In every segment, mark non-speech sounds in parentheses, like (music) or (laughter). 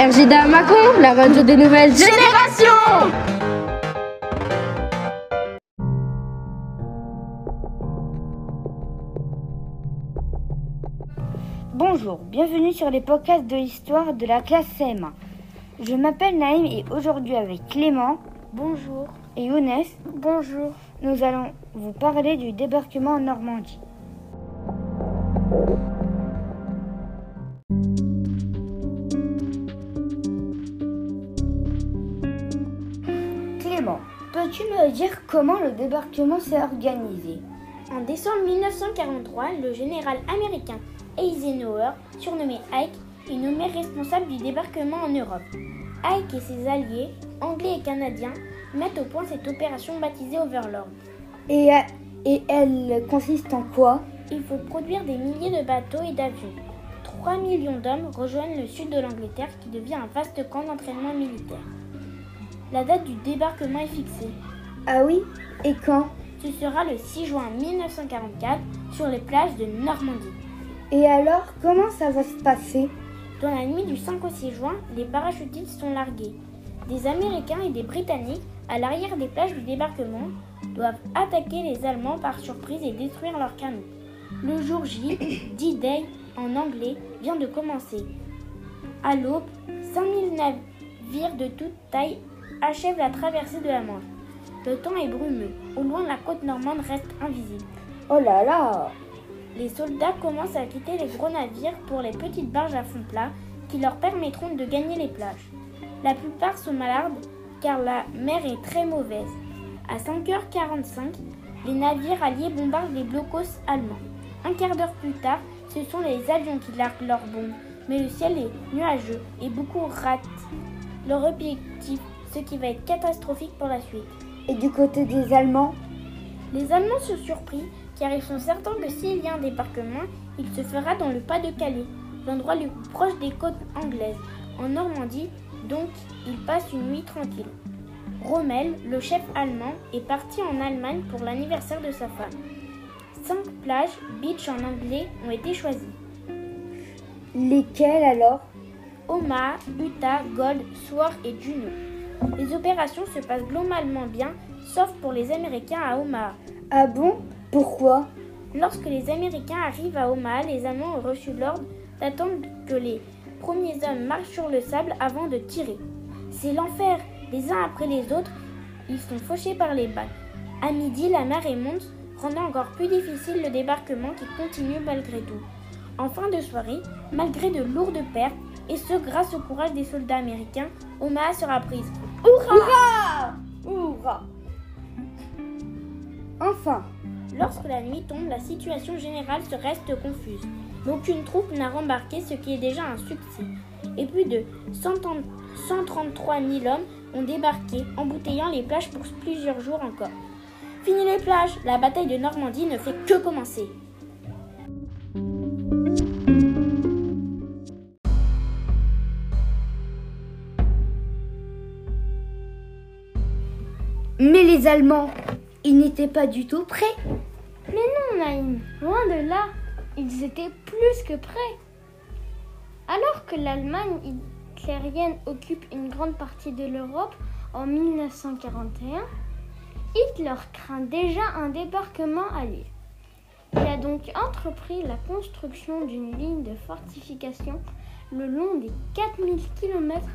RJDA Macon, la radio des nouvelles générations. Bonjour, bienvenue sur les podcasts de l'histoire de la classe CM1. Je m'appelle Naïm et aujourd'hui avec Clément, bonjour, et Younes, bonjour, nous allons vous parler du débarquement en Normandie. Clément, peux-tu me dire comment le débarquement s'est organisé? En décembre 1943, le général américain Eisenhower, surnommé Ike, est nommé responsable du débarquement en Europe. Ike et ses alliés, anglais et canadiens, mettent au point cette opération baptisée Overlord. Et, et elle consiste en quoi? Il faut produire des milliers de bateaux et d'avions. 3 millions d'hommes rejoignent le sud de l'Angleterre qui devient un vaste camp d'entraînement militaire. La date du débarquement est fixée. Ah oui Et quand? Ce sera le 6 juin 1944 sur les plages de Normandie. Et alors, comment ça va se passer? Dans la nuit du 5 au 6 juin, les parachutistes sont largués. Des Américains et des Britanniques, à l'arrière des plages du débarquement, doivent attaquer les Allemands par surprise et détruire leurs canons. Le jour J, (coughs) D-Day en anglais, vient de commencer. À l'aube, 5000 navires de toute taille achèvent la traversée de la Manche. Le temps est brumeux. Au loin, la côte normande reste invisible. Oh là là Les soldats commencent à quitter les gros navires pour les petites barges à fond plat qui leur permettront de gagner les plages. La plupart sont malades car la mer est très mauvaise. À 5h45, les navires alliés bombardent les blocos allemands. Un quart d'heure plus tard, ce sont les avions qui larguent leurs bombes, mais le ciel est nuageux et beaucoup ratent leur objectif, ce qui va être catastrophique pour la suite. Et du côté des Allemands? Les Allemands sont surpris car ils sont certains que s'il y a un débarquement, il se fera dans le pas de Calais, l'endroit le plus proche des côtes anglaises, en Normandie, donc ils passent une nuit tranquille. Rommel, le chef allemand, est parti en Allemagne pour l'anniversaire de sa femme. Cinq plages, beach en anglais, ont été choisies. Lesquelles alors? Omaha, Utah, Gold, Sword et Juno. Les opérations se passent globalement bien, sauf pour les Américains à Omaha. Ah bon? Pourquoi? Lorsque les Américains arrivent à Omaha, les Allemands ont reçu l'ordre d'attendre que les premiers hommes marchent sur le sable avant de tirer. C'est l'enfer, les uns après les autres, ils sont fauchés par les balles. À midi, la marée monte, rendant encore plus difficile le débarquement qui continue malgré tout. En fin de soirée, malgré de lourdes pertes, et ce grâce au courage des soldats américains, Omaha sera prise. Hurrah Hurrah Enfin Lorsque la nuit tombe, la situation générale se reste confuse. Aucune troupe n'a rembarqué, ce qui est déjà un succès. Et plus de 133 000 hommes ont débarqué, embouteillant les plages pour plusieurs jours encore. Fini les plages, la bataille de Normandie ne fait que commencer. Les Allemands, ils n'étaient pas du tout prêts. Mais non, Naïm, loin de là, ils étaient plus que prêts. Alors que l'Allemagne hitlérienne occupe une grande partie de l'Europe en 1941, Hitler craint déjà un débarquement allié. Il a donc entrepris la construction d'une ligne de fortification le long des 4000 km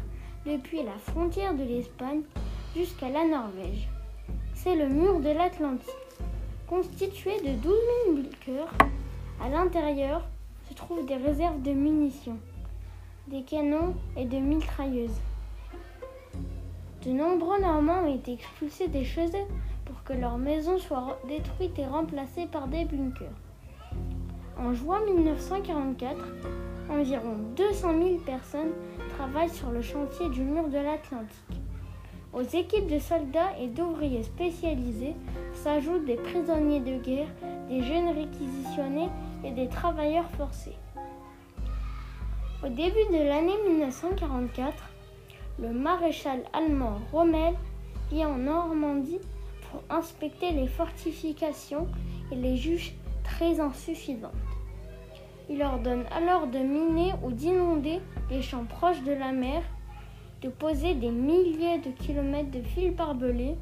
depuis la frontière de l'Espagne jusqu'à la Norvège. C'est le mur de l'Atlantique. Constitué de 12 000 bunkers, à l'intérieur se trouvent des réserves de munitions, des canons et de mitrailleuses. De nombreux Normands ont été expulsés des chez eux pour que leurs maisons soient détruites et remplacées par des bunkers. En juin 1944, environ 200 000 personnes travaillent sur le chantier du mur de l'Atlantique. Aux équipes de soldats et d'ouvriers spécialisés s'ajoutent des prisonniers de guerre, des jeunes réquisitionnés et des travailleurs forcés. Au début de l'année 1944, le maréchal allemand Rommel vient en Normandie pour inspecter les fortifications et les juge très insuffisantes. Il ordonne alors de miner ou d'inonder les champs proches de la mer de poser des milliers de kilomètres de fils barbelés,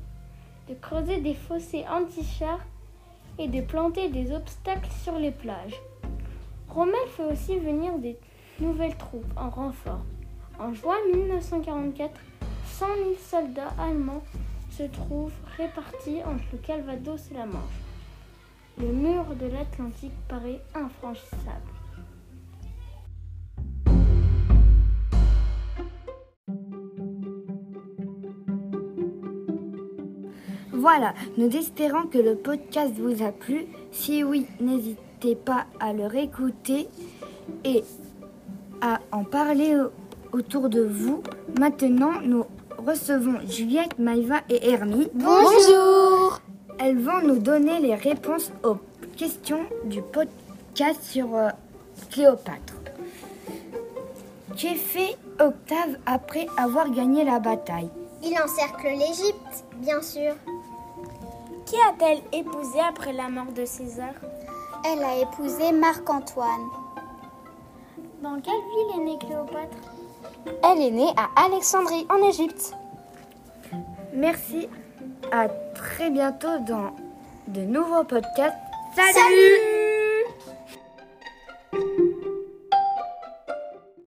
de creuser des fossés anti-chars et de planter des obstacles sur les plages. Rommel fait aussi venir des nouvelles troupes en renfort. En juin 1944, 100 000 soldats allemands se trouvent répartis entre le Calvados et la Manche. Le mur de l'Atlantique paraît infranchissable. Voilà, nous espérons que le podcast vous a plu. Si oui, n'hésitez pas à le réécouter et à en parler autour de vous. Maintenant, nous recevons Juliette, Maïva et Hermie. Bonjour Elles vont nous donner les réponses aux questions du podcast sur euh, Cléopâtre. Qu'est fait Octave après avoir gagné la bataille Il encercle l'Égypte, bien sûr. Qui a-t-elle épousé après la mort de César Elle a épousé Marc-Antoine. Dans quelle ville est née Cléopâtre? Elle est née à Alexandrie, en Égypte. Merci. À très bientôt dans de nouveaux podcasts. Salut